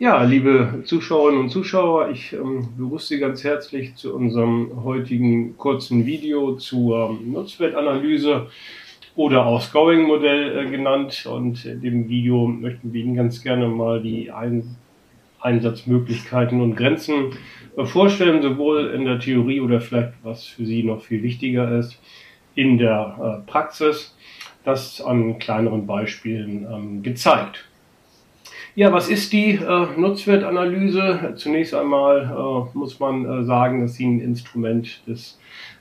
Ja, liebe Zuschauerinnen und Zuschauer, ich ähm, begrüße Sie ganz herzlich zu unserem heutigen kurzen Video zur ähm, Nutzwertanalyse oder auch Scoring-Modell äh, genannt. Und in dem Video möchten wir Ihnen ganz gerne mal die Ein Einsatzmöglichkeiten und Grenzen äh, vorstellen, sowohl in der Theorie oder vielleicht, was für Sie noch viel wichtiger ist, in der äh, Praxis. Das an kleineren Beispielen ähm, gezeigt. Ja, was ist die äh, Nutzwertanalyse? Zunächst einmal äh, muss man äh, sagen, dass sie ein Instrument des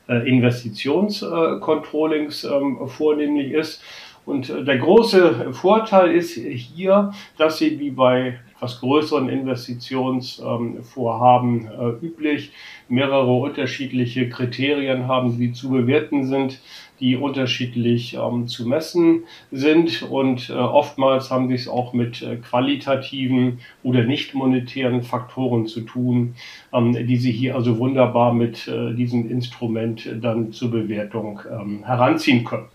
äh, Investitionscontrollings ähm, vornehmlich ist. Und äh, der große Vorteil ist hier, dass sie wie bei etwas größeren Investitionsvorhaben äh, üblich mehrere unterschiedliche Kriterien haben, die zu bewerten sind, die unterschiedlich ähm, zu messen sind und äh, oftmals haben sie es auch mit äh, qualitativen oder nicht monetären Faktoren zu tun, ähm, die sie hier also wunderbar mit äh, diesem Instrument dann zur Bewertung ähm, heranziehen können.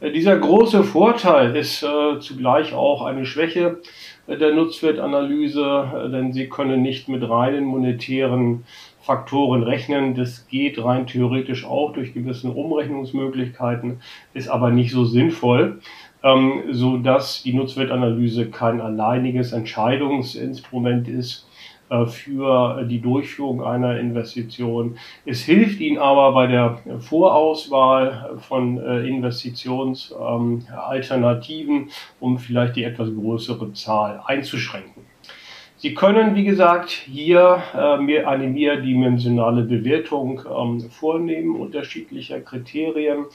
Äh, dieser große Vorteil ist äh, zugleich auch eine Schwäche äh, der Nutzwertanalyse, denn sie können nicht mit reinen monetären Faktoren rechnen. Das geht rein theoretisch auch durch gewisse Umrechnungsmöglichkeiten, ist aber nicht so sinnvoll, ähm, so dass die Nutzwertanalyse kein alleiniges Entscheidungsinstrument ist äh, für die Durchführung einer Investition. Es hilft Ihnen aber bei der Vorauswahl von äh, Investitionsalternativen, um vielleicht die etwas größere Zahl einzuschränken. Sie können, wie gesagt, hier äh, eine mehrdimensionale Bewertung ähm, vornehmen unterschiedlicher Kriterien.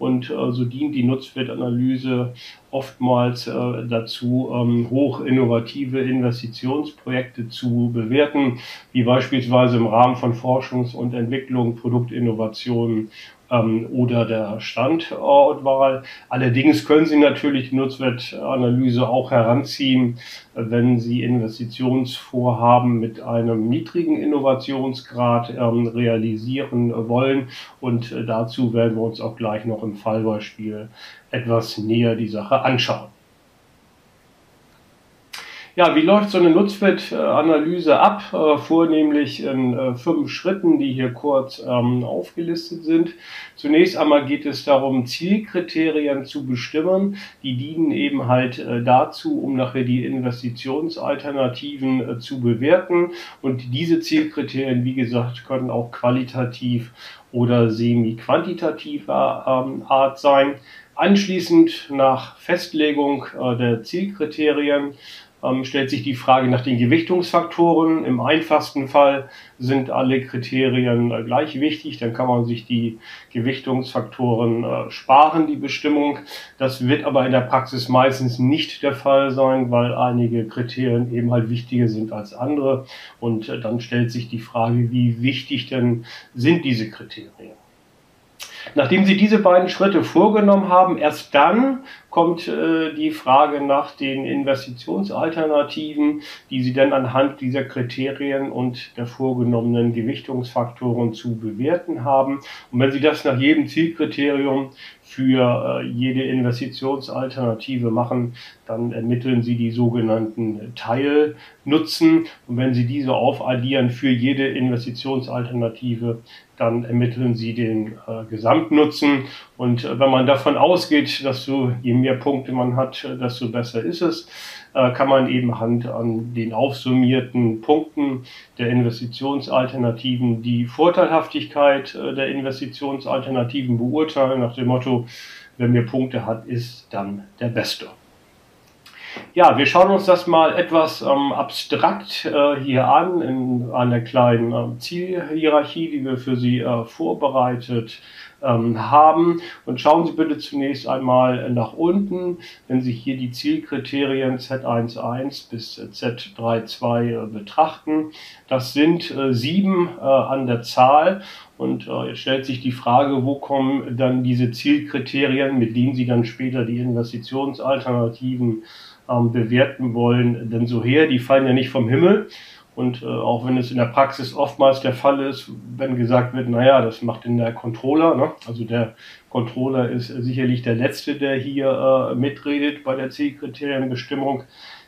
Und äh, so dient die Nutzwertanalyse oftmals äh, dazu, ähm, hoch innovative Investitionsprojekte zu bewerten, wie beispielsweise im Rahmen von Forschungs- und Entwicklung, Produktinnovationen ähm, oder der Standortwahl. Allerdings können Sie natürlich Nutzwertanalyse auch heranziehen, wenn Sie Investitionsvorhaben mit einem niedrigen Innovationsgrad ähm, realisieren wollen. Und äh, dazu werden wir uns auch gleich noch im Fallbeispiel etwas näher die Sache anschauen. Ja, wie läuft so eine Nutzwertanalyse ab? Äh, vornehmlich in äh, fünf Schritten, die hier kurz ähm, aufgelistet sind. Zunächst einmal geht es darum, Zielkriterien zu bestimmen. Die dienen eben halt äh, dazu, um nachher die Investitionsalternativen zu bewerten. Und diese Zielkriterien, wie gesagt, können auch qualitativ oder semi-quantitativer ähm, Art sein. Anschließend nach Festlegung der Zielkriterien ähm, stellt sich die Frage nach den Gewichtungsfaktoren. Im einfachsten Fall sind alle Kriterien äh, gleich wichtig, dann kann man sich die Gewichtungsfaktoren äh, sparen, die Bestimmung. Das wird aber in der Praxis meistens nicht der Fall sein, weil einige Kriterien eben halt wichtiger sind als andere. Und äh, dann stellt sich die Frage, wie wichtig denn sind diese Kriterien? Nachdem Sie diese beiden Schritte vorgenommen haben, erst dann kommt äh, die Frage nach den Investitionsalternativen, die Sie dann anhand dieser Kriterien und der vorgenommenen Gewichtungsfaktoren zu bewerten haben. Und wenn Sie das nach jedem Zielkriterium für äh, jede Investitionsalternative machen, dann ermitteln Sie die sogenannten Teilnutzen. Und wenn Sie diese aufaddieren für jede Investitionsalternative, dann ermitteln Sie den äh, Gesamtnutzen. Und äh, wenn man davon ausgeht, dass so je mehr Punkte man hat, äh, desto besser ist es, äh, kann man eben Hand an den aufsummierten Punkten der Investitionsalternativen die Vorteilhaftigkeit der Investitionsalternativen beurteilen, nach dem Motto, wer mehr Punkte hat, ist dann der Beste. Ja, wir schauen uns das mal etwas ähm, abstrakt äh, hier an, in einer kleinen äh, Zielhierarchie, die wir für Sie äh, vorbereitet ähm, haben. Und schauen Sie bitte zunächst einmal nach unten, wenn Sie hier die Zielkriterien Z11 bis Z32 äh, betrachten. Das sind äh, sieben äh, an der Zahl. Und äh, jetzt stellt sich die Frage, wo kommen dann diese Zielkriterien, mit denen Sie dann später die Investitionsalternativen ähm, bewerten wollen, denn so her? Die fallen ja nicht vom Himmel. Und äh, auch wenn es in der Praxis oftmals der Fall ist, wenn gesagt wird, naja, das macht denn der Controller, ne? also der Controller ist sicherlich der Letzte, der hier äh, mitredet bei der Zielkriterienbestimmung,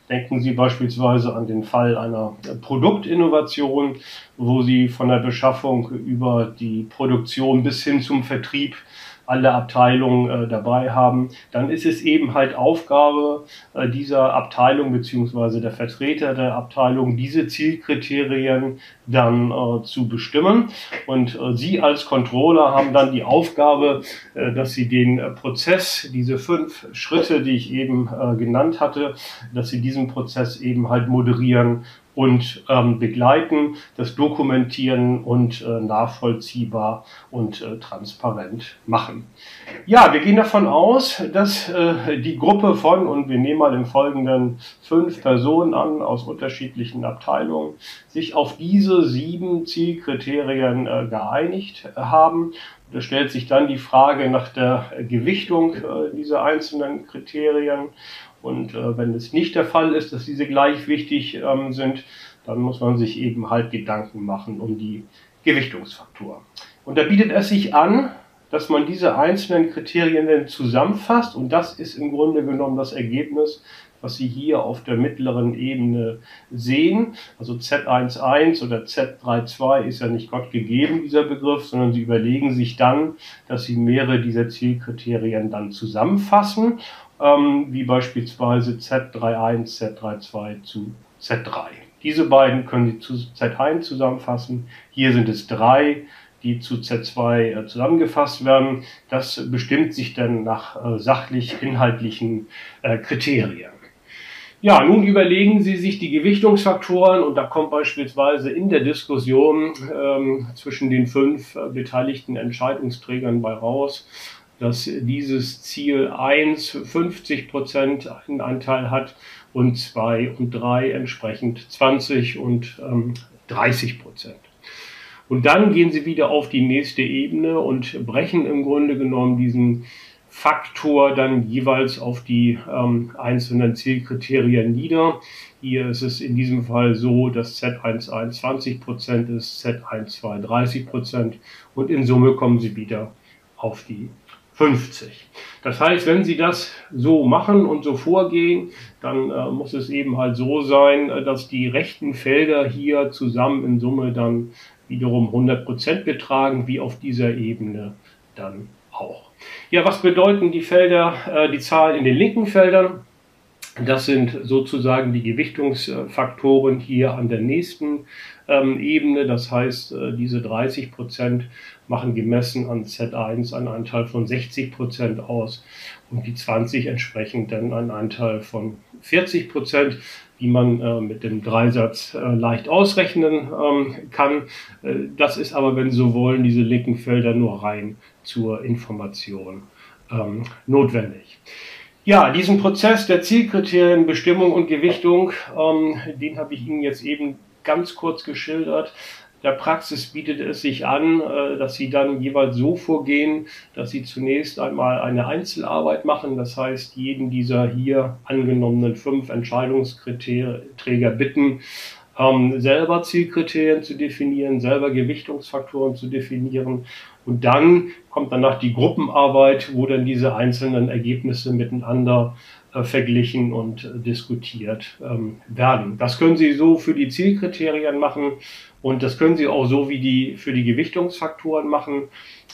Denken Sie beispielsweise an den Fall einer Produktinnovation, wo Sie von der Beschaffung über die Produktion bis hin zum Vertrieb alle Abteilungen äh, dabei haben, dann ist es eben halt Aufgabe äh, dieser Abteilung beziehungsweise der Vertreter der Abteilung, diese Zielkriterien dann äh, zu bestimmen. Und äh, Sie als Controller haben dann die Aufgabe, äh, dass Sie den äh, Prozess, diese fünf Schritte, die ich eben genannt hatte, dass Sie diesen Prozess eben halt moderieren und ähm, begleiten, das dokumentieren und äh, nachvollziehbar und äh, transparent machen. Ja, wir gehen davon aus, dass äh, die Gruppe von, und wir nehmen mal im Folgenden fünf Personen an aus unterschiedlichen Abteilungen, sich auf diese sieben Zielkriterien äh, geeinigt haben. Da stellt sich dann die Frage nach der Gewichtung äh, dieser einzelnen Kriterien und äh, wenn es nicht der Fall ist, dass diese gleich wichtig ähm, sind, dann muss man sich eben halt Gedanken machen um die Gewichtungsfaktoren. Und da bietet es sich an, dass man diese einzelnen Kriterien dann zusammenfasst und das ist im Grunde genommen das Ergebnis, was Sie hier auf der mittleren Ebene sehen. Also Z11 oder Z32 ist ja nicht Gott gegeben, dieser Begriff, sondern Sie überlegen sich dann, dass Sie mehrere dieser Zielkriterien dann zusammenfassen ähm, wie beispielsweise Z31, Z32 zu Z3. Diese beiden können Sie zu Z1 zusammenfassen. Hier sind es drei, die zu Z2 äh, zusammengefasst werden. Das bestimmt sich dann nach äh, sachlich-inhaltlichen äh, Kriterien. Ja, nun überlegen Sie sich die Gewichtungsfaktoren und da kommt beispielsweise in der Diskussion ähm, zwischen den fünf beteiligten Entscheidungsträgern bei raus, dass dieses Ziel 1 50 Prozent einen Anteil hat und 2 und 3 entsprechend 20 und ähm, 30 Prozent. Und dann gehen sie wieder auf die nächste Ebene und brechen im Grunde genommen diesen Faktor dann jeweils auf die ähm, einzelnen Zielkriterien nieder. Hier ist es in diesem Fall so, dass Z11 20 Prozent ist, Z12 30 Prozent und in Summe kommen sie wieder auf die 50. Das heißt, wenn Sie das so machen und so vorgehen, dann äh, muss es eben halt so sein, äh, dass die rechten Felder hier zusammen in Summe dann wiederum 100 Prozent betragen, wie auf dieser Ebene dann auch. Ja, was bedeuten die Felder, äh, die Zahlen in den linken Feldern? Das sind sozusagen die Gewichtungsfaktoren hier an der nächsten ähm, Ebene. Das heißt, äh, diese 30 Prozent machen gemessen an Z1 einen Anteil von 60 Prozent aus und die 20 entsprechend dann einen Anteil von 40 Prozent, wie man äh, mit dem Dreisatz äh, leicht ausrechnen ähm, kann. Äh, das ist aber, wenn Sie so wollen, diese linken Felder nur rein zur Information ähm, notwendig. Ja, diesen Prozess der Zielkriterien, Bestimmung und Gewichtung, ähm, den habe ich Ihnen jetzt eben ganz kurz geschildert. Der Praxis bietet es sich an, äh, dass Sie dann jeweils so vorgehen, dass Sie zunächst einmal eine Einzelarbeit machen. Das heißt, jeden dieser hier angenommenen fünf Entscheidungsträger bitten, ähm, selber Zielkriterien zu definieren, selber Gewichtungsfaktoren zu definieren. Und dann kommt danach die Gruppenarbeit, wo dann diese einzelnen Ergebnisse miteinander äh, verglichen und äh, diskutiert ähm, werden. Das können Sie so für die Zielkriterien machen und das können Sie auch so wie die für die Gewichtungsfaktoren machen.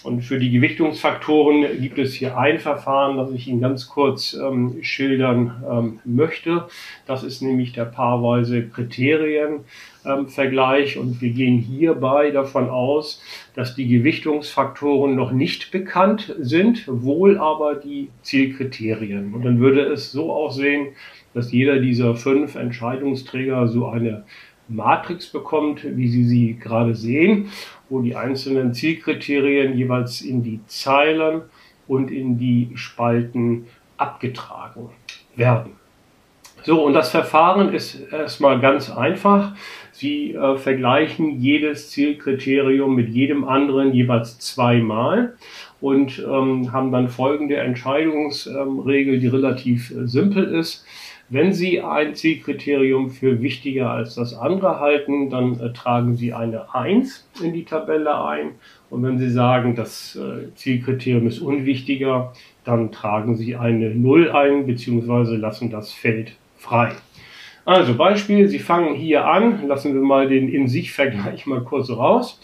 Und für die Gewichtungsfaktoren gibt es hier ein Verfahren, das ich Ihnen ganz kurz ähm, schildern ähm, möchte. Das ist nämlich der paarweise Kriterienvergleich. Ähm, und wir gehen hierbei davon aus, dass die Gewichtungsfaktoren noch nicht bekannt sind, wohl aber die Zielkriterien. Und dann würde es so aussehen, dass jeder dieser fünf Entscheidungsträger so eine Matrix bekommt, wie Sie sie gerade sehen, wo die einzelnen Zielkriterien jeweils in die Zeilen und in die Spalten abgetragen werden. So, und das Verfahren ist erstmal ganz einfach. Sie äh, vergleichen jedes Zielkriterium mit jedem anderen jeweils zweimal und ähm, haben dann folgende Entscheidungsregel, die relativ äh, simpel ist. Wenn Sie ein Zielkriterium für wichtiger als das andere halten, dann äh, tragen Sie eine 1 in die Tabelle ein. Und wenn Sie sagen, das äh, Zielkriterium ist unwichtiger, dann tragen Sie eine 0 ein, beziehungsweise lassen das Feld frei. Also Beispiel, Sie fangen hier an, lassen wir mal den In-sich-Vergleich mal kurz raus.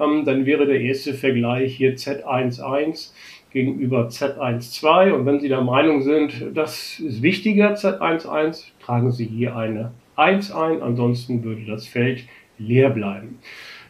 Ähm, dann wäre der erste Vergleich hier Z11 gegenüber Z12. Und wenn Sie der Meinung sind, das ist wichtiger, Z11, tragen Sie hier eine 1 ein, ansonsten würde das Feld leer bleiben.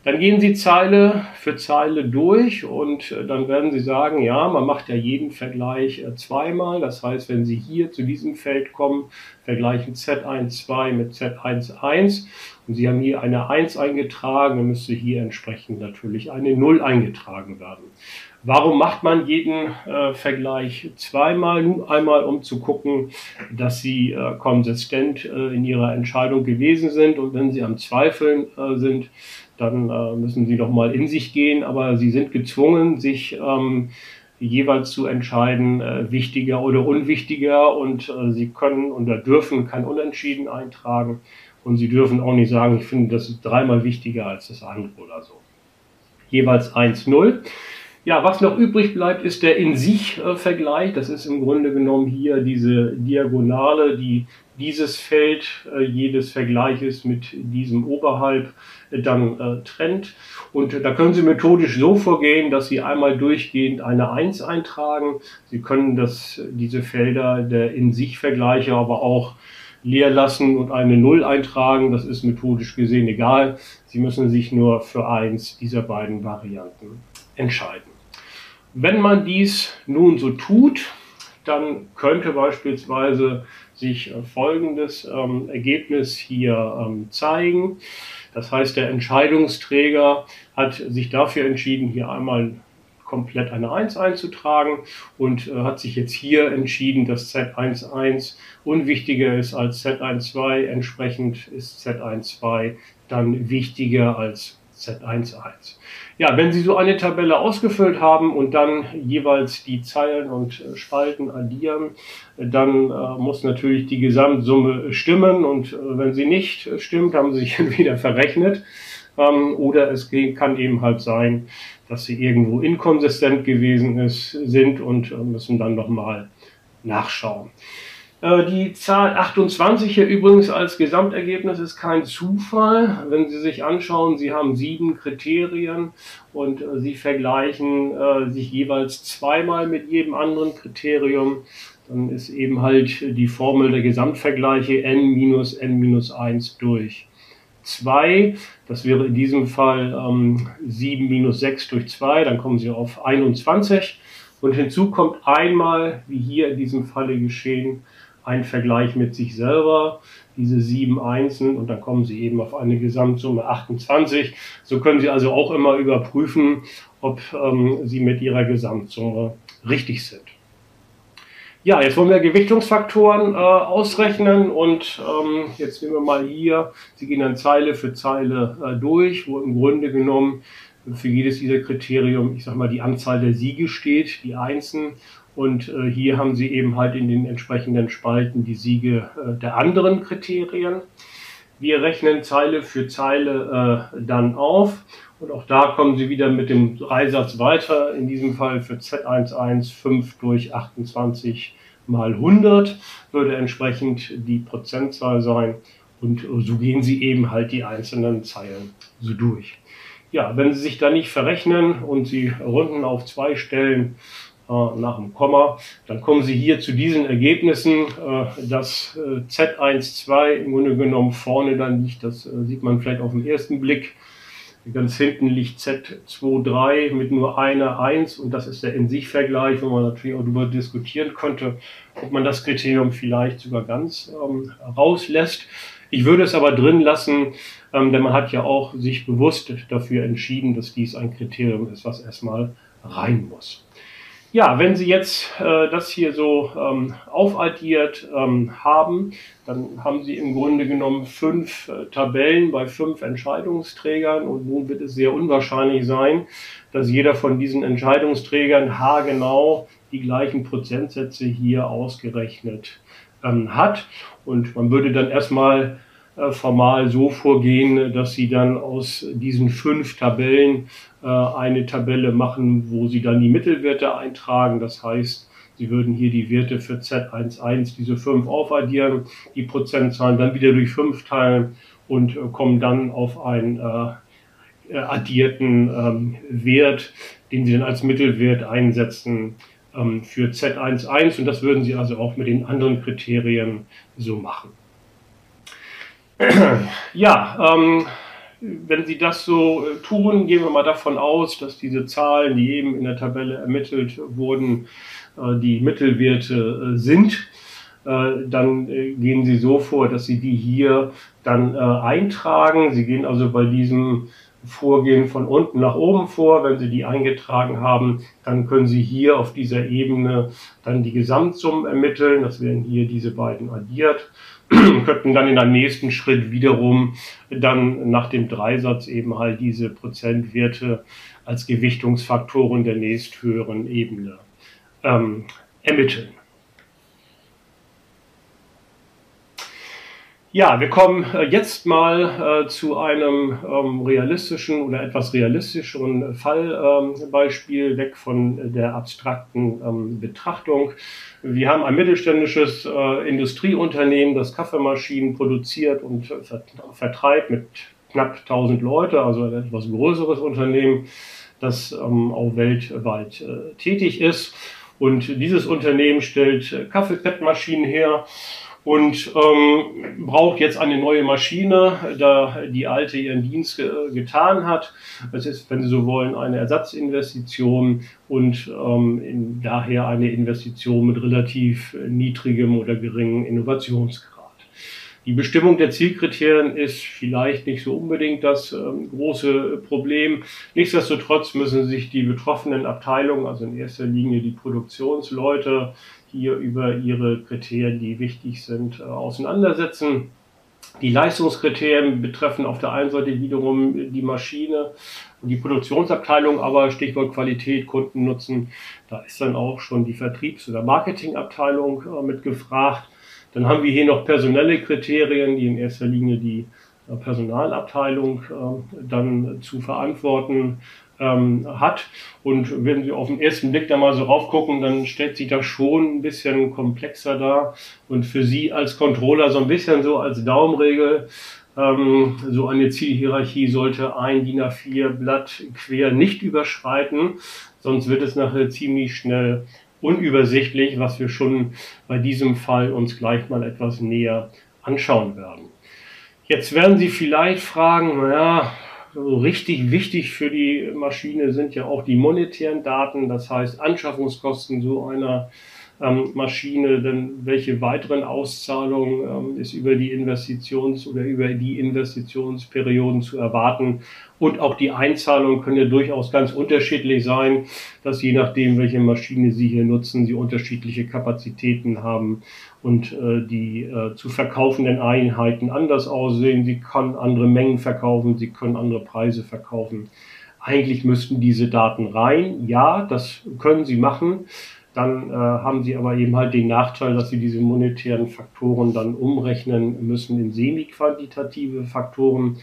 Dann gehen Sie Zeile für Zeile durch und äh, dann werden Sie sagen, ja, man macht ja jeden Vergleich äh, zweimal. Das heißt, wenn Sie hier zu diesem Feld kommen, vergleichen Z12 mit Z11 und Sie haben hier eine 1 eingetragen, dann müsste hier entsprechend natürlich eine 0 eingetragen werden. Warum macht man jeden äh, Vergleich zweimal? Nun einmal, um zu gucken, dass Sie äh, konsistent äh, in Ihrer Entscheidung gewesen sind und wenn Sie am Zweifeln äh, sind, dann äh, müssen Sie doch mal in sich gehen, aber Sie sind gezwungen, sich ähm, jeweils zu entscheiden, äh, wichtiger oder unwichtiger und Sie können oder dürfen kein Unentschieden eintragen und Sie dürfen auch nicht sagen, ich finde, das ist dreimal wichtiger als das andere oder so. Jeweils 1-0. Ja, was noch übrig bleibt, ist der In-sich-Vergleich. Das ist im Grunde genommen hier diese Diagonale, die dieses Feld äh, jedes Vergleiches mit diesem oberhalb äh, dann äh, trennt. Und da können Sie methodisch so vorgehen, dass Sie einmal durchgehend eine 1 eintragen. Sie können das, diese Felder der In-sich-Vergleiche aber auch leer lassen und eine 0 eintragen. Das ist methodisch gesehen egal. Sie müssen sich nur für eins dieser beiden Varianten entscheiden. Wenn man dies nun so tut, dann könnte beispielsweise sich äh, folgendes ähm, Ergebnis hier ähm, zeigen. Das heißt, der Entscheidungsträger hat sich dafür entschieden, hier einmal komplett eine 1 einzutragen und äh, hat sich jetzt hier entschieden, dass Z11 unwichtiger ist als Z12. Entsprechend ist Z12 dann wichtiger als Z11. Ja, wenn Sie so eine Tabelle ausgefüllt haben und dann jeweils die Zeilen und äh, Spalten addieren, dann äh, muss natürlich die Gesamtsumme stimmen und äh, wenn sie nicht stimmt, haben Sie sich entweder verrechnet ähm, oder es kann eben halt sein, dass Sie irgendwo inkonsistent gewesen ist, sind und äh, müssen dann nochmal nachschauen. Äh, die Zahl 28 hier übrigens als Gesamtergebnis ist kein Zufall. Wenn Sie sich anschauen, Sie haben sieben Kriterien und äh, Sie vergleichen äh, sich jeweils zweimal mit jedem anderen Kriterium. Dann ist eben halt die Formel der Gesamtvergleiche n minus n minus 1 durch 2. Das wäre in diesem Fall ähm, 7 minus 6 durch 2. Dann kommen Sie auf 21. Und hinzu kommt einmal, wie hier in diesem Falle geschehen, ein Vergleich mit sich selber, diese sieben Einsen und dann kommen Sie eben auf eine Gesamtsumme 28. So können Sie also auch immer überprüfen, ob ähm, Sie mit Ihrer Gesamtsumme richtig sind. Ja, jetzt wollen wir Gewichtungsfaktoren äh, ausrechnen und ähm, jetzt nehmen wir mal hier, Sie gehen dann Zeile für Zeile äh, durch, wo im Grunde genommen für jedes dieser Kriterium, ich sag mal, die Anzahl der Siege steht, die Einsen und äh, hier haben Sie eben halt in den entsprechenden Spalten die Siege äh, der anderen Kriterien. Wir rechnen Zeile für Zeile äh, dann auf. Und auch da kommen Sie wieder mit dem Dreisatz weiter. In diesem Fall für Z11 5 durch 28 mal 100 würde entsprechend die Prozentzahl sein. Und so gehen Sie eben halt die einzelnen Zeilen so durch. Ja, wenn Sie sich da nicht verrechnen und Sie runden auf zwei Stellen äh, nach dem Komma. Dann kommen Sie hier zu diesen Ergebnissen. Äh, das äh, Z12 im Grunde genommen vorne dann liegt, das sieht man vielleicht auf den ersten Blick. Ganz hinten liegt Z23 mit nur einer 1 und das ist der In-sich-Vergleich, wo man natürlich auch darüber diskutieren könnte, ob man das Kriterium vielleicht sogar ganz ähm, rauslässt. Ich würde es aber drin lassen, ähm, denn man hat ja auch sich bewusst dafür entschieden, dass dies ein Kriterium ist, was erstmal rein muss. Ja, wenn Sie jetzt äh, das hier so ähm, aufaddiert ähm, haben, dann haben Sie im Grunde genommen fünf äh, Tabellen bei fünf Entscheidungsträgern und nun wird es sehr unwahrscheinlich sein, dass jeder von diesen Entscheidungsträgern haargenau die gleichen Prozentsätze hier ausgerechnet ähm, hat. Und man würde dann erstmal formal so vorgehen, dass sie dann aus diesen fünf Tabellen äh, eine Tabelle machen, wo sie dann die Mittelwerte eintragen. Das heißt, Sie würden hier die Werte für Z11, diese 5 aufaddieren, die Prozentzahlen dann wieder durch 5 teilen und äh, kommen dann auf einen äh, addierten ähm, Wert, den Sie dann als Mittelwert einsetzen ähm, für Z11 und das würden Sie also auch mit den anderen Kriterien so machen. Ja, ähm, wenn Sie das so äh, tun, gehen wir mal davon aus, dass diese Zahlen, die eben in der Tabelle ermittelt wurden, äh, die Mittelwerte äh, sind. Dann gehen Sie so vor, dass Sie die hier dann eintragen. Sie gehen also bei diesem Vorgehen von unten nach oben vor. Wenn Sie die eingetragen haben, dann können Sie hier auf dieser Ebene dann die Gesamtsummen ermitteln. Das werden hier diese beiden addiert könnten dann in einem nächsten Schritt wiederum dann nach dem Dreisatz eben halt diese Prozentwerte als Gewichtungsfaktoren der nächsthöheren Ebene ähm, ermitteln. Ja, wir kommen äh, jetzt mal äh, zu einem ähm, realistischen oder etwas realistischeren Fallbeispiel, ähm, weg von der abstrakten ähm, Betrachtung. Wir haben ein mittelständisches äh, Industrieunternehmen, das Kaffeemaschinen produziert und vertreibt mit knapp 1000 Leute, also ein etwas größeres Unternehmen, das ähm, auch weltweit äh, tätig ist. Und dieses Unternehmen stellt Kaffeebettmaschinen her und ähm, braucht jetzt eine neue Maschine, da die alte ihren Dienst ge getan hat. Das ist, wenn Sie so wollen, eine Ersatzinvestition und ähm, in, daher eine Investition mit relativ niedrigem oder geringem Innovationsgrad. Die Bestimmung der Zielkriterien ist vielleicht nicht so unbedingt das ähm, große Problem. Nichtsdestotrotz müssen sich die betroffenen Abteilungen, also in erster Linie die Produktionsleute, hier über ihre Kriterien, die wichtig sind, äh, auseinandersetzen. Die Leistungskriterien betreffen auf der einen Seite wiederum die Maschine und die Produktionsabteilung, aber Stichwort Qualität, Kundennutzen, da ist dann auch schon die Vertriebs- oder Marketingabteilung äh, mit gefragt. Dann haben wir hier noch personelle Kriterien, die in erster Linie die äh, Personalabteilung dann zu verantworten ähm, hat. Und wenn Sie auf den ersten Blick da mal so raufgucken, dann stellt sich das schon ein bisschen komplexer dar. Und für Sie als Controller so ein bisschen so als Daumenregel, ähm, so eine Zielhierarchie sollte ein DIN A4 Blatt quer nicht überschreiten, sonst wird es nachher ziemlich schnell unübersichtlich, was wir schon bei diesem Fall uns gleich mal etwas näher anschauen werden. Jetzt werden Sie vielleicht fragen, naja, so richtig wichtig für die Maschine sind ja auch die monetären Daten, das heißt Anschaffungskosten so einer ähm, Maschine, denn welche weiteren Auszahlungen ähm, ist über die Investitions- oder über die Investitionsperioden zu erwarten. Und auch die Einzahlungen können ja durchaus ganz unterschiedlich sein, dass je nachdem, welche Maschine Sie hier nutzen, Sie unterschiedliche Kapazitäten haben und äh, die äh, zu verkaufenden Einheiten anders aussehen. Sie können andere Mengen verkaufen, Sie können andere Preise verkaufen. Eigentlich müssten diese Daten rein. Ja, das können Sie machen dann äh, haben sie aber eben halt den Nachteil, dass sie diese monetären Faktoren dann umrechnen müssen in semi-quantitative Faktoren.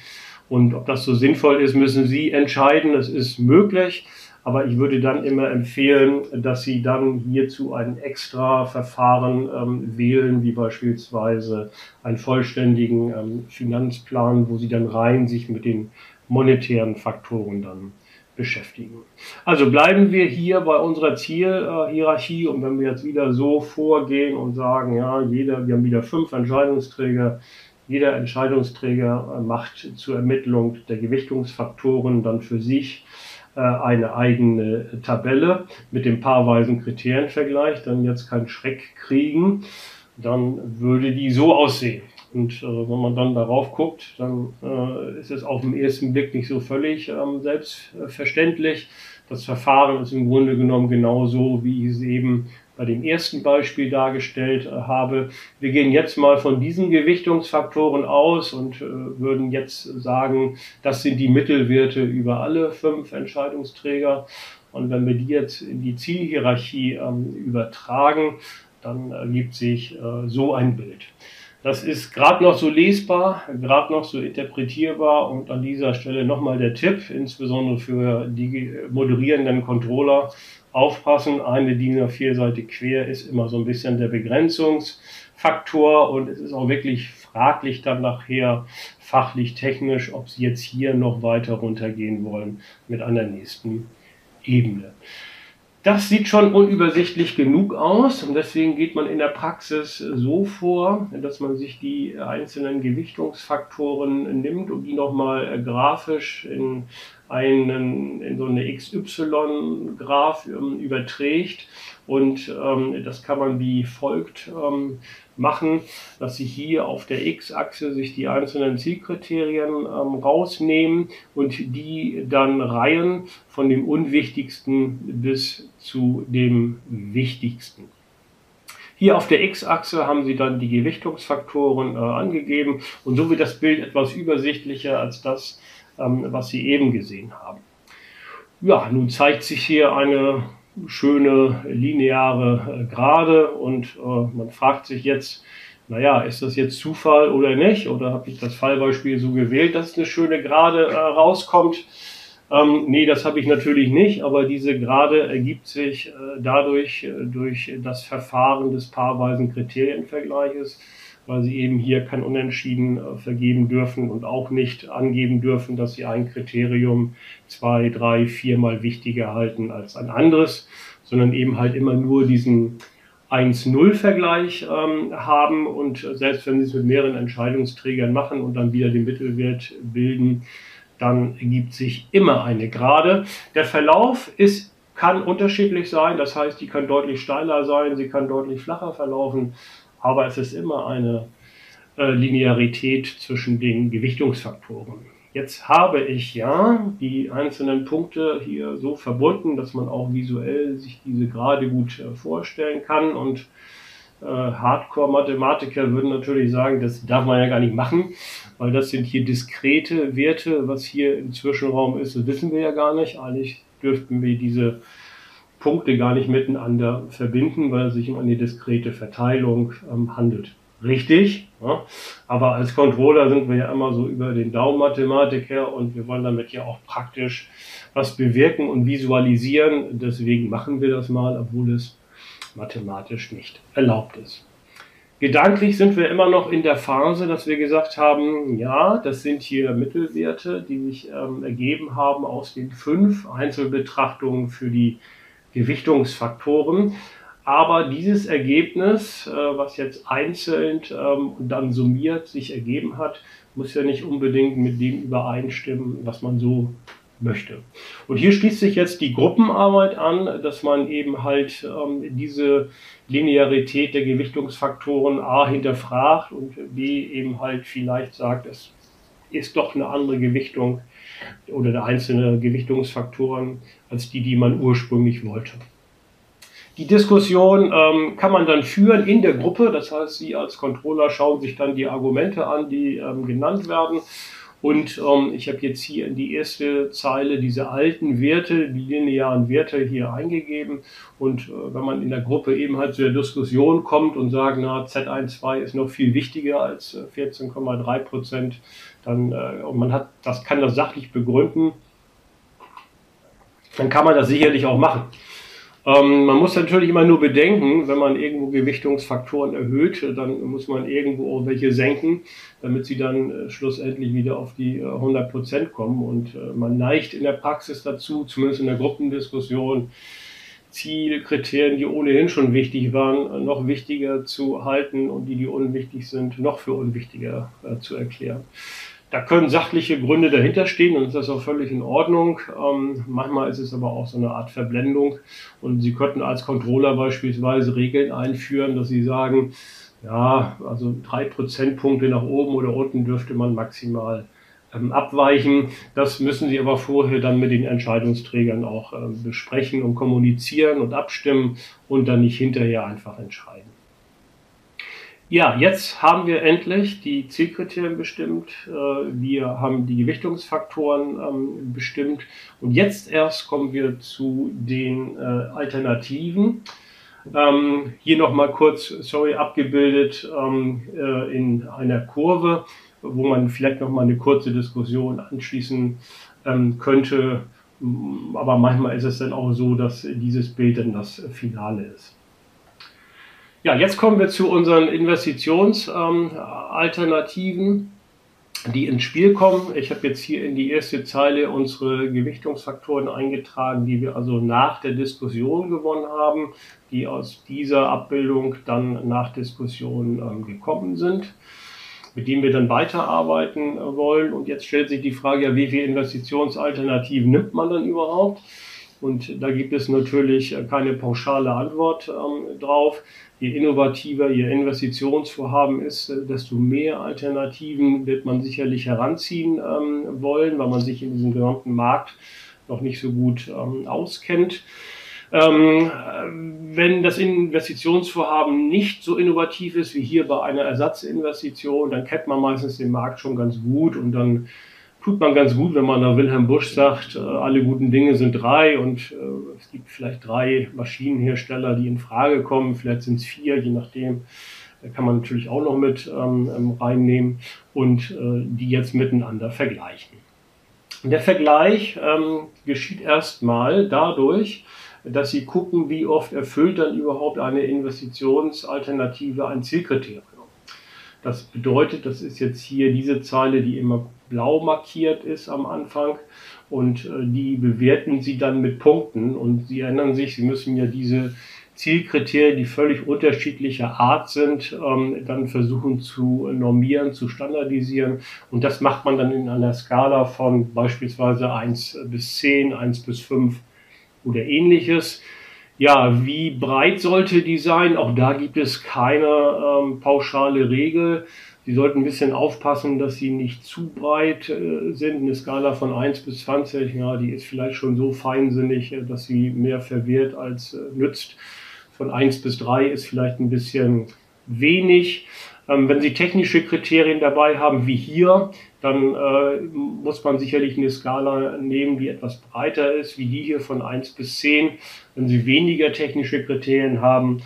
Und ob das so sinnvoll ist, müssen Sie entscheiden. Es ist möglich, aber ich würde dann immer empfehlen, dass Sie dann hierzu ein extra Verfahren ähm, wählen, wie beispielsweise einen vollständigen ähm, Finanzplan, wo Sie dann rein sich mit den monetären Faktoren dann beschäftigen. Also bleiben wir hier bei unserer Zielhierarchie und wenn wir jetzt wieder so vorgehen und sagen, ja, jeder, wir haben wieder fünf Entscheidungsträger, jeder Entscheidungsträger äh, macht zur Ermittlung der Gewichtungsfaktoren dann für sich äh, eine eigene Tabelle mit dem paarweisen Kriterienvergleich, dann jetzt keinen Schreck kriegen, dann würde die so aussehen. Und äh, wenn man dann darauf guckt, dann äh, ist es auf den ersten Blick nicht so völlig ähm, selbstverständlich. Das Verfahren ist im Grunde genommen genauso, wie ich es eben bei dem ersten Beispiel dargestellt äh, habe. Wir gehen jetzt mal von diesen Gewichtungsfaktoren aus und äh, würden jetzt sagen, das sind die Mittelwerte über alle fünf Entscheidungsträger. Und wenn wir die jetzt in die Zielhierarchie ähm, übertragen, dann ergibt sich äh, so ein Bild. Das ist gerade noch so lesbar, gerade noch so interpretierbar und an dieser Stelle nochmal der Tipp, insbesondere für die moderierenden Controller. aufpassen, eine DIN A4-Seite quer ist immer so ein bisschen der Begrenzungsfaktor und es ist auch wirklich fraglich dann nachher fachlich, technisch, ob Sie jetzt hier noch weiter runtergehen wollen mit einer nächsten Ebene. Das sieht schon unübersichtlich genug aus und deswegen geht man in der Praxis so vor, dass man sich die einzelnen Gewichtungsfaktoren nimmt und die nochmal grafisch in einen, in so eine XY-Graph ähm, überträgt. Und ähm, das kann man wie folgt ähm, machen, dass Sie hier auf der X-Achse sich die einzelnen Zielkriterien ähm, rausnehmen und die dann reihen von dem unwichtigsten bis zu dem wichtigsten. Hier auf der X-Achse haben Sie dann die Gewichtungsfaktoren äh, angegeben und so wird das Bild etwas übersichtlicher als das, ähm, was Sie eben gesehen haben. Ja, nun zeigt sich hier eine schöne lineare äh, Gerade und äh, man fragt sich jetzt, naja, ist das jetzt Zufall oder nicht? Oder habe ich das Fallbeispiel so gewählt, dass eine schöne Gerade äh, rauskommt? Ähm, nee, das habe ich natürlich nicht, aber diese Gerade ergibt sich äh, dadurch, äh, durch das Verfahren des paarweisen Kriterienvergleiches weil sie eben hier kein Unentschieden äh, vergeben dürfen und auch nicht angeben dürfen, dass sie ein Kriterium zwei, drei, viermal wichtiger halten als ein anderes, sondern eben halt immer nur diesen 1-0-Vergleich ähm, haben. Und selbst wenn sie es mit mehreren Entscheidungsträgern machen und dann wieder den Mittelwert bilden, dann ergibt sich immer eine Gerade. Der Verlauf ist kann unterschiedlich sein, das heißt, die kann deutlich steiler sein, sie kann deutlich flacher verlaufen aber es ist immer eine äh, Linearität zwischen den Gewichtungsfaktoren. Jetzt habe ich ja die einzelnen Punkte hier so verbunden, dass man auch visuell sich diese gerade gut äh, vorstellen kann und äh, Hardcore-Mathematiker würden natürlich sagen, das darf man ja gar nicht machen, weil das sind hier diskrete Werte. Was hier im Zwischenraum ist, das wissen wir ja gar nicht. Eigentlich dürften wir diese Punkte gar nicht miteinander verbinden, weil es sich um eine diskrete Verteilung ähm, handelt. Richtig, ja? aber als Controller sind wir ja immer so über den Daumenmathematiker und wir wollen damit ja auch praktisch was bewirken und visualisieren. Deswegen machen wir das mal, obwohl es mathematisch nicht erlaubt ist. Gedanklich sind wir immer noch in der Phase, dass wir gesagt haben, ja, das sind hier Mittelwerte, die sich ähm, ergeben haben aus den fünf Einzelbetrachtungen für die Gewichtungsfaktoren. Aber dieses Ergebnis, äh, was jetzt einzeln ähm, und dann summiert sich ergeben hat, muss ja nicht unbedingt mit dem übereinstimmen, was man so möchte. Und hier schließt sich jetzt die Gruppenarbeit an, dass man eben halt ähm, diese Linearität der Gewichtungsfaktoren A hinterfragt und B eben halt vielleicht sagt, es ist doch eine andere Gewichtung oder der einzelne Gewichtungsfaktoren als die, die man ursprünglich wollte. Die Diskussion ähm, kann man dann führen in der Gruppe, das heißt, Sie als Controller schauen sich dann die Argumente an, die ähm, genannt werden. Und ähm, ich habe jetzt hier in die erste Zeile diese alten Werte, die linearen Werte hier eingegeben. Und äh, wenn man in der Gruppe eben halt zu der Diskussion kommt und sagt, na, Z12 ist noch viel wichtiger als 14,3 äh, Prozent, dann äh, und man hat, das kann das sachlich begründen, dann kann man das sicherlich auch machen. Ähm, man muss natürlich immer nur bedenken, wenn man irgendwo Gewichtungsfaktoren erhöht, dann muss man irgendwo auch welche senken, damit sie dann äh, schlussendlich wieder auf die äh, 100 Prozent kommen. Und äh, man neigt in der Praxis dazu, zumindest in der Gruppendiskussion, Zielkriterien, die ohnehin schon wichtig waren, noch wichtiger zu halten und die, die unwichtig sind, noch für unwichtiger äh, zu erklären. Da können sachliche Gründe dahinter stehen und das ist auch völlig in Ordnung. Ähm, manchmal ist es aber auch so eine Art Verblendung und Sie könnten als Controller beispielsweise Regeln einführen, dass Sie sagen, ja, also drei Prozentpunkte nach oben oder unten dürfte man maximal ähm, abweichen. Das müssen Sie aber vorher dann mit den Entscheidungsträgern auch äh, besprechen und kommunizieren und abstimmen und dann nicht hinterher einfach entscheiden. Ja, jetzt haben wir endlich die Zielkriterien bestimmt. Äh, wir haben die Gewichtungsfaktoren ähm, bestimmt. Und jetzt erst kommen wir zu den äh, Alternativen. Ähm, hier nochmal kurz, sorry, abgebildet ähm, äh, in einer Kurve, wo man vielleicht nochmal eine kurze Diskussion anschließen könnte, aber manchmal ist es dann auch so, dass dieses Bild dann das Finale ist. Ja, jetzt kommen wir zu unseren Investitionsalternativen. Ähm, die ins Spiel kommen. Ich habe jetzt hier in die erste Zeile unsere Gewichtungsfaktoren eingetragen, die wir also nach der Diskussion gewonnen haben, die aus dieser Abbildung dann nach Diskussion ähm, gekommen sind, mit denen wir dann weiterarbeiten wollen. Und jetzt stellt sich die Frage, ja, wie viele Investitionsalternativen nimmt man dann überhaupt? Und da gibt es natürlich äh, keine pauschale Antwort ähm, drauf je innovativer Ihr Investitionsvorhaben ist, äh, desto mehr Alternativen wird man sicherlich heranziehen ähm, wollen, weil man sich in diesem gesamten Markt noch nicht so gut ähm, auskennt. Ähm, wenn das Investitionsvorhaben nicht so innovativ ist wie hier bei einer Ersatzinvestition, dann kennt man meistens den Markt schon ganz gut und dann tut man ganz gut, wenn man da Wilhelm Busch sagt, äh, alle guten Dinge sind drei und äh, es gibt vielleicht drei Maschinenhersteller, die in Frage kommen, vielleicht sind es vier, je nachdem. Da kann man natürlich auch noch mit ähm, ähm reinnehmen und äh, die jetzt miteinander vergleichen. Der Vergleich ähm, geschieht erstmal dadurch, dass Sie gucken, wie oft erfüllt dann überhaupt eine Investitionsalternative ein Zielkriterium. Das bedeutet, das ist jetzt hier diese Zeile, die immer blau markiert ist am Anfang und äh, die bewerten Sie dann mit Punkten und Sie erinnern sich, Sie müssen ja diese Zielkriterien, die völlig unterschiedlicher Art sind, ähm, dann versuchen zu normieren, zu standardisieren. Und das macht man dann in einer Skala von beispielsweise 1 bis 10, 1 bis 5 oder ähnliches. Ja, wie breit sollte die sein? Auch da gibt es keine ähm, pauschale Regel. Sie sollten ein bisschen aufpassen, dass sie nicht zu breit äh, sind. Eine Skala von 1 bis 20, ja, die ist vielleicht schon so feinsinnig, äh, dass sie mehr verwehrt als äh, nützt. Von 1 bis 3 ist vielleicht ein bisschen wenig. Ähm, wenn Sie technische Kriterien dabei haben, wie hier, dann äh, muss man sicherlich eine Skala nehmen, die etwas breiter ist, wie die hier von 1 bis 10. Wenn Sie weniger technische Kriterien haben,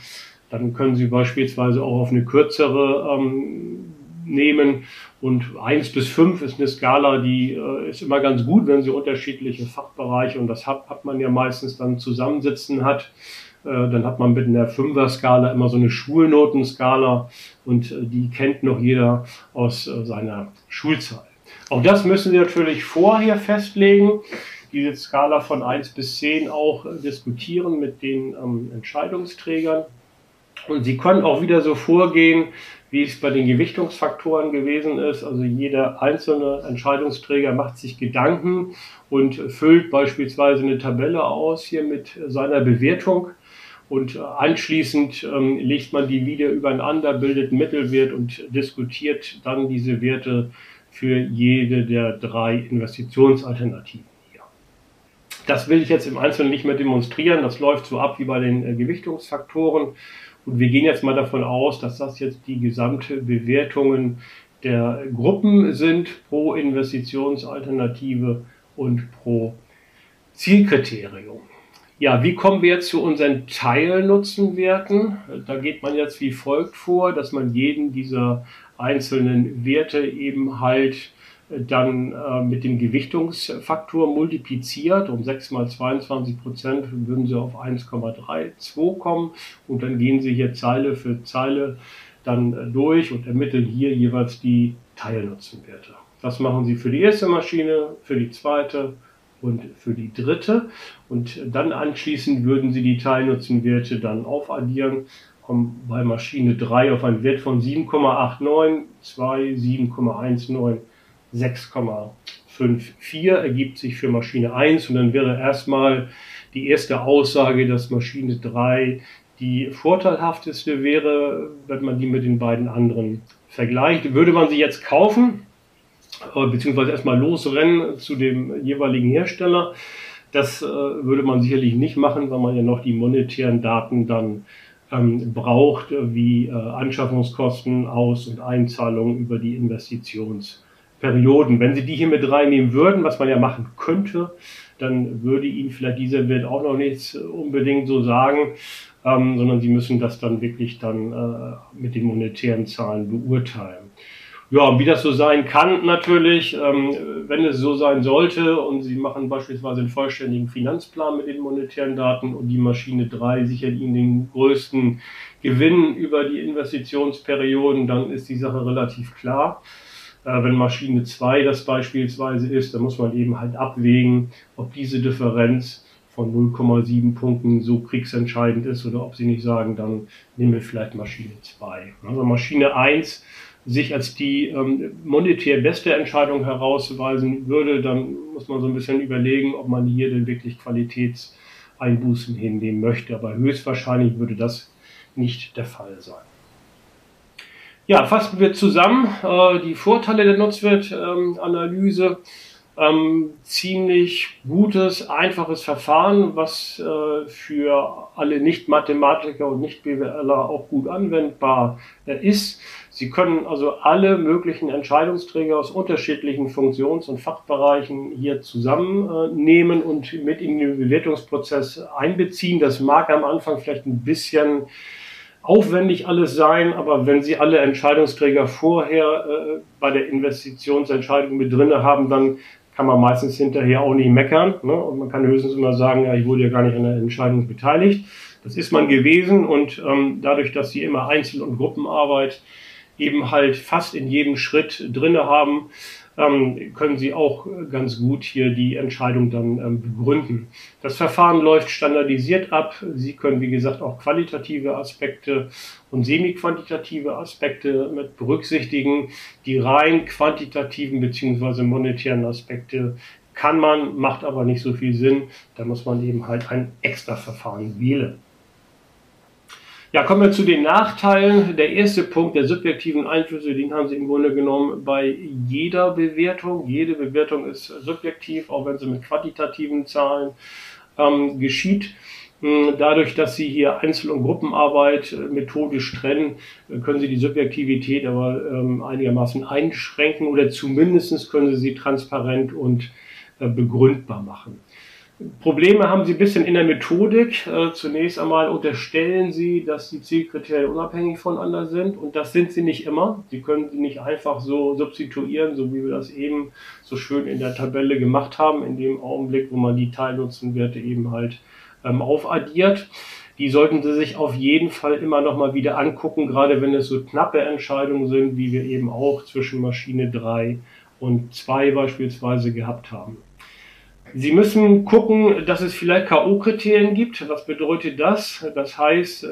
dann können Sie beispielsweise auch auf eine kürzere ähm, nehmen. Und 1 bis 5 ist eine Skala, die äh, ist immer ganz gut, wenn Sie unterschiedliche Fachbereiche, und das hat, hat man ja meistens dann zusammensitzen hat. Äh, dann hat man mit einer Fünfer-Skala immer so eine Schulnotenskala und äh, die kennt noch jeder aus äh, seiner Schulzeit. Auch das müssen Sie natürlich vorher festlegen. Diese Skala von 1 bis 10 auch diskutieren mit den ähm, Entscheidungsträgern. Und Sie können auch wieder so vorgehen, wie es bei den Gewichtungsfaktoren gewesen ist. Also jeder einzelne Entscheidungsträger macht sich Gedanken und füllt beispielsweise eine Tabelle aus hier mit seiner Bewertung. Und anschließend ähm, legt man die wieder übereinander, bildet Mittelwert und diskutiert dann diese Werte für jede der drei Investitionsalternativen hier. Das will ich jetzt im Einzelnen nicht mehr demonstrieren. Das läuft so ab wie bei den äh, Gewichtungsfaktoren. Und wir gehen jetzt mal davon aus, dass das jetzt die gesamte Bewertungen der Gruppen sind pro Investitionsalternative und pro Zielkriterium. Ja, wie kommen wir jetzt zu unseren Teilnutzenwerten? Da geht man jetzt wie folgt vor, dass man jeden dieser einzelnen Werte eben halt dann äh, mit dem Gewichtungsfaktor multipliziert. Um 6 mal 22 Prozent würden Sie auf 1,32 kommen und dann gehen Sie hier Zeile für Zeile dann äh, durch und ermitteln hier jeweils die Teilnutzenwerte. Das machen Sie für die erste Maschine, für die zweite und für die dritte. Und dann anschließend würden Sie die Teilnutzenwerte dann aufaddieren kommen bei Maschine 3 auf einen Wert von 7,89, 2, 7,19, 6,54 ergibt sich für Maschine 1 und dann wäre erstmal die erste Aussage, dass Maschine 3 die vorteilhafteste wäre, wenn man die mit den beiden anderen vergleicht. Würde man sie jetzt kaufen, äh, beziehungsweise erstmal losrennen zu dem jeweiligen Hersteller, das äh, würde man sicherlich nicht machen, weil man ja noch die monetären Daten dann ähm, braucht, wie äh, Anschaffungskosten, Aus- und Einzahlungen über die Investitionsperioden. Wenn Sie die hier mit reinnehmen würden, was man ja machen könnte, dann würde Ihnen vielleicht dieser Wert auch noch nichts unbedingt so sagen, ähm, sondern Sie müssen das dann wirklich dann äh, mit den monetären Zahlen beurteilen. Ja, wie das so sein kann natürlich, ähm, wenn es so sein sollte und Sie machen beispielsweise einen vollständigen Finanzplan mit den monetären Daten und die Maschine 3 sichert Ihnen den größten Gewinn über die Investitionsperioden, dann ist die Sache relativ klar. Äh, wenn Maschine 2 das beispielsweise ist, dann muss man eben halt abwägen, ob diese Differenz von 0,7 Punkten so kriegsentscheidend ist oder ob sie nicht sagen, dann nehmen wir vielleicht Maschine 2. Also Maschine 1 sich als die ähm, monetär beste Entscheidung herausweisen würde, dann muss man so ein bisschen überlegen, ob man hier denn wirklich Qualitätseinbußen hinnehmen möchte. Aber höchstwahrscheinlich würde das nicht der Fall sein. Ja, fassen wir zusammen äh, die Vorteile der Nutzwertanalyse. Ähm, ähm, ziemlich gutes, einfaches Verfahren, was äh, für alle Nicht-Mathematiker und Nicht-BWLer auch gut anwendbar äh, ist. Sie können also alle möglichen Entscheidungsträger aus unterschiedlichen Funktions- und Fachbereichen hier zusammennehmen und mit in den Bewertungsprozess einbeziehen. Das mag am Anfang vielleicht ein bisschen aufwendig alles sein, aber wenn Sie alle Entscheidungsträger vorher äh, bei der Investitionsentscheidung mit drinne haben, dann kann man meistens hinterher auch nicht meckern. Ne? Und man kann höchstens immer sagen, ja, ich wurde ja gar nicht an der Entscheidung beteiligt. Das ist man gewesen und ähm, dadurch, dass Sie immer Einzel- und Gruppenarbeit eben halt fast in jedem Schritt drinne haben, ähm, können Sie auch ganz gut hier die Entscheidung dann ähm, begründen. Das Verfahren läuft standardisiert ab. Sie können, wie gesagt, auch qualitative Aspekte und semi-quantitative Aspekte mit berücksichtigen. Die rein quantitativen bzw. monetären Aspekte kann man, macht aber nicht so viel Sinn. Da muss man eben halt ein extra Verfahren wählen. Ja, kommen wir zu den Nachteilen. Der erste Punkt der subjektiven Einflüsse, den haben Sie im Grunde genommen bei jeder Bewertung. Jede Bewertung ist subjektiv, auch wenn sie mit quantitativen Zahlen ähm, geschieht. Hm, dadurch, dass Sie hier Einzel- und Gruppenarbeit äh, methodisch trennen, können Sie die Subjektivität aber ähm, einigermaßen einschränken oder zumindest können Sie sie transparent und äh, begründbar machen. Probleme haben Sie ein bisschen in der Methodik. Äh, zunächst einmal unterstellen Sie, dass die Zielkriterien unabhängig voneinander sind und das sind sie nicht immer. Sie können sie nicht einfach so substituieren, so wie wir das eben so schön in der Tabelle gemacht haben, in dem Augenblick, wo man die Teilnutzenwerte eben halt ähm, aufaddiert. Die sollten Sie sich auf jeden Fall immer noch mal wieder angucken, gerade wenn es so knappe Entscheidungen sind, wie wir eben auch zwischen Maschine 3 und 2 beispielsweise gehabt haben. Sie müssen gucken, dass es vielleicht K.O.-Kriterien gibt. Was bedeutet das? Das heißt, äh,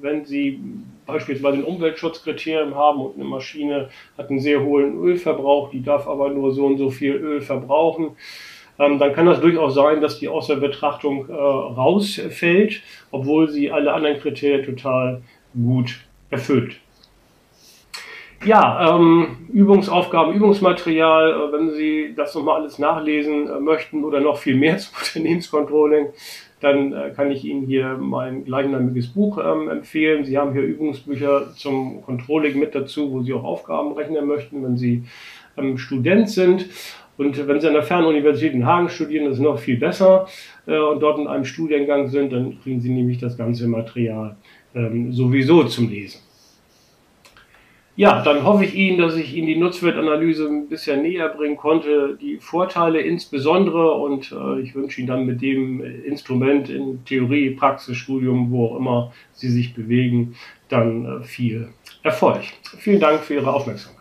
wenn Sie beispielsweise ein Umweltschutzkriterium haben und eine Maschine hat einen sehr hohen Ölverbrauch, die darf aber nur so und so viel Öl verbrauchen, ähm, dann kann das durchaus sein, dass die aus der Betrachtung äh, rausfällt, obwohl sie alle anderen Kriterien total gut erfüllt. Ja, ähm, Übungsaufgaben, Übungsmaterial, äh, wenn Sie das nochmal alles nachlesen äh, möchten oder noch viel mehr zum Unternehmenscontrolling, dann äh, kann ich Ihnen hier mein gleichnamiges Buch ähm, empfehlen. Sie haben hier Übungsbücher zum Controlling mit dazu, wo Sie auch Aufgaben rechnen möchten, wenn Sie ähm, Student sind. Und wenn Sie an der Fernuniversität in Hagen studieren, das ist noch viel besser äh, und dort in einem Studiengang sind, dann kriegen Sie nämlich das ganze Material ähm, sowieso zum Lesen. Ja, dann hoffe ich Ihnen, dass ich Ihnen die Nutzwertanalyse ein bisschen näher bringen konnte, die Vorteile insbesondere und äh, ich wünsche Ihnen dann mit dem Instrument in Theorie, Praxis, Studium, wo auch immer Sie sich bewegen, dann äh, viel Erfolg. Vielen Dank für Ihre Aufmerksamkeit.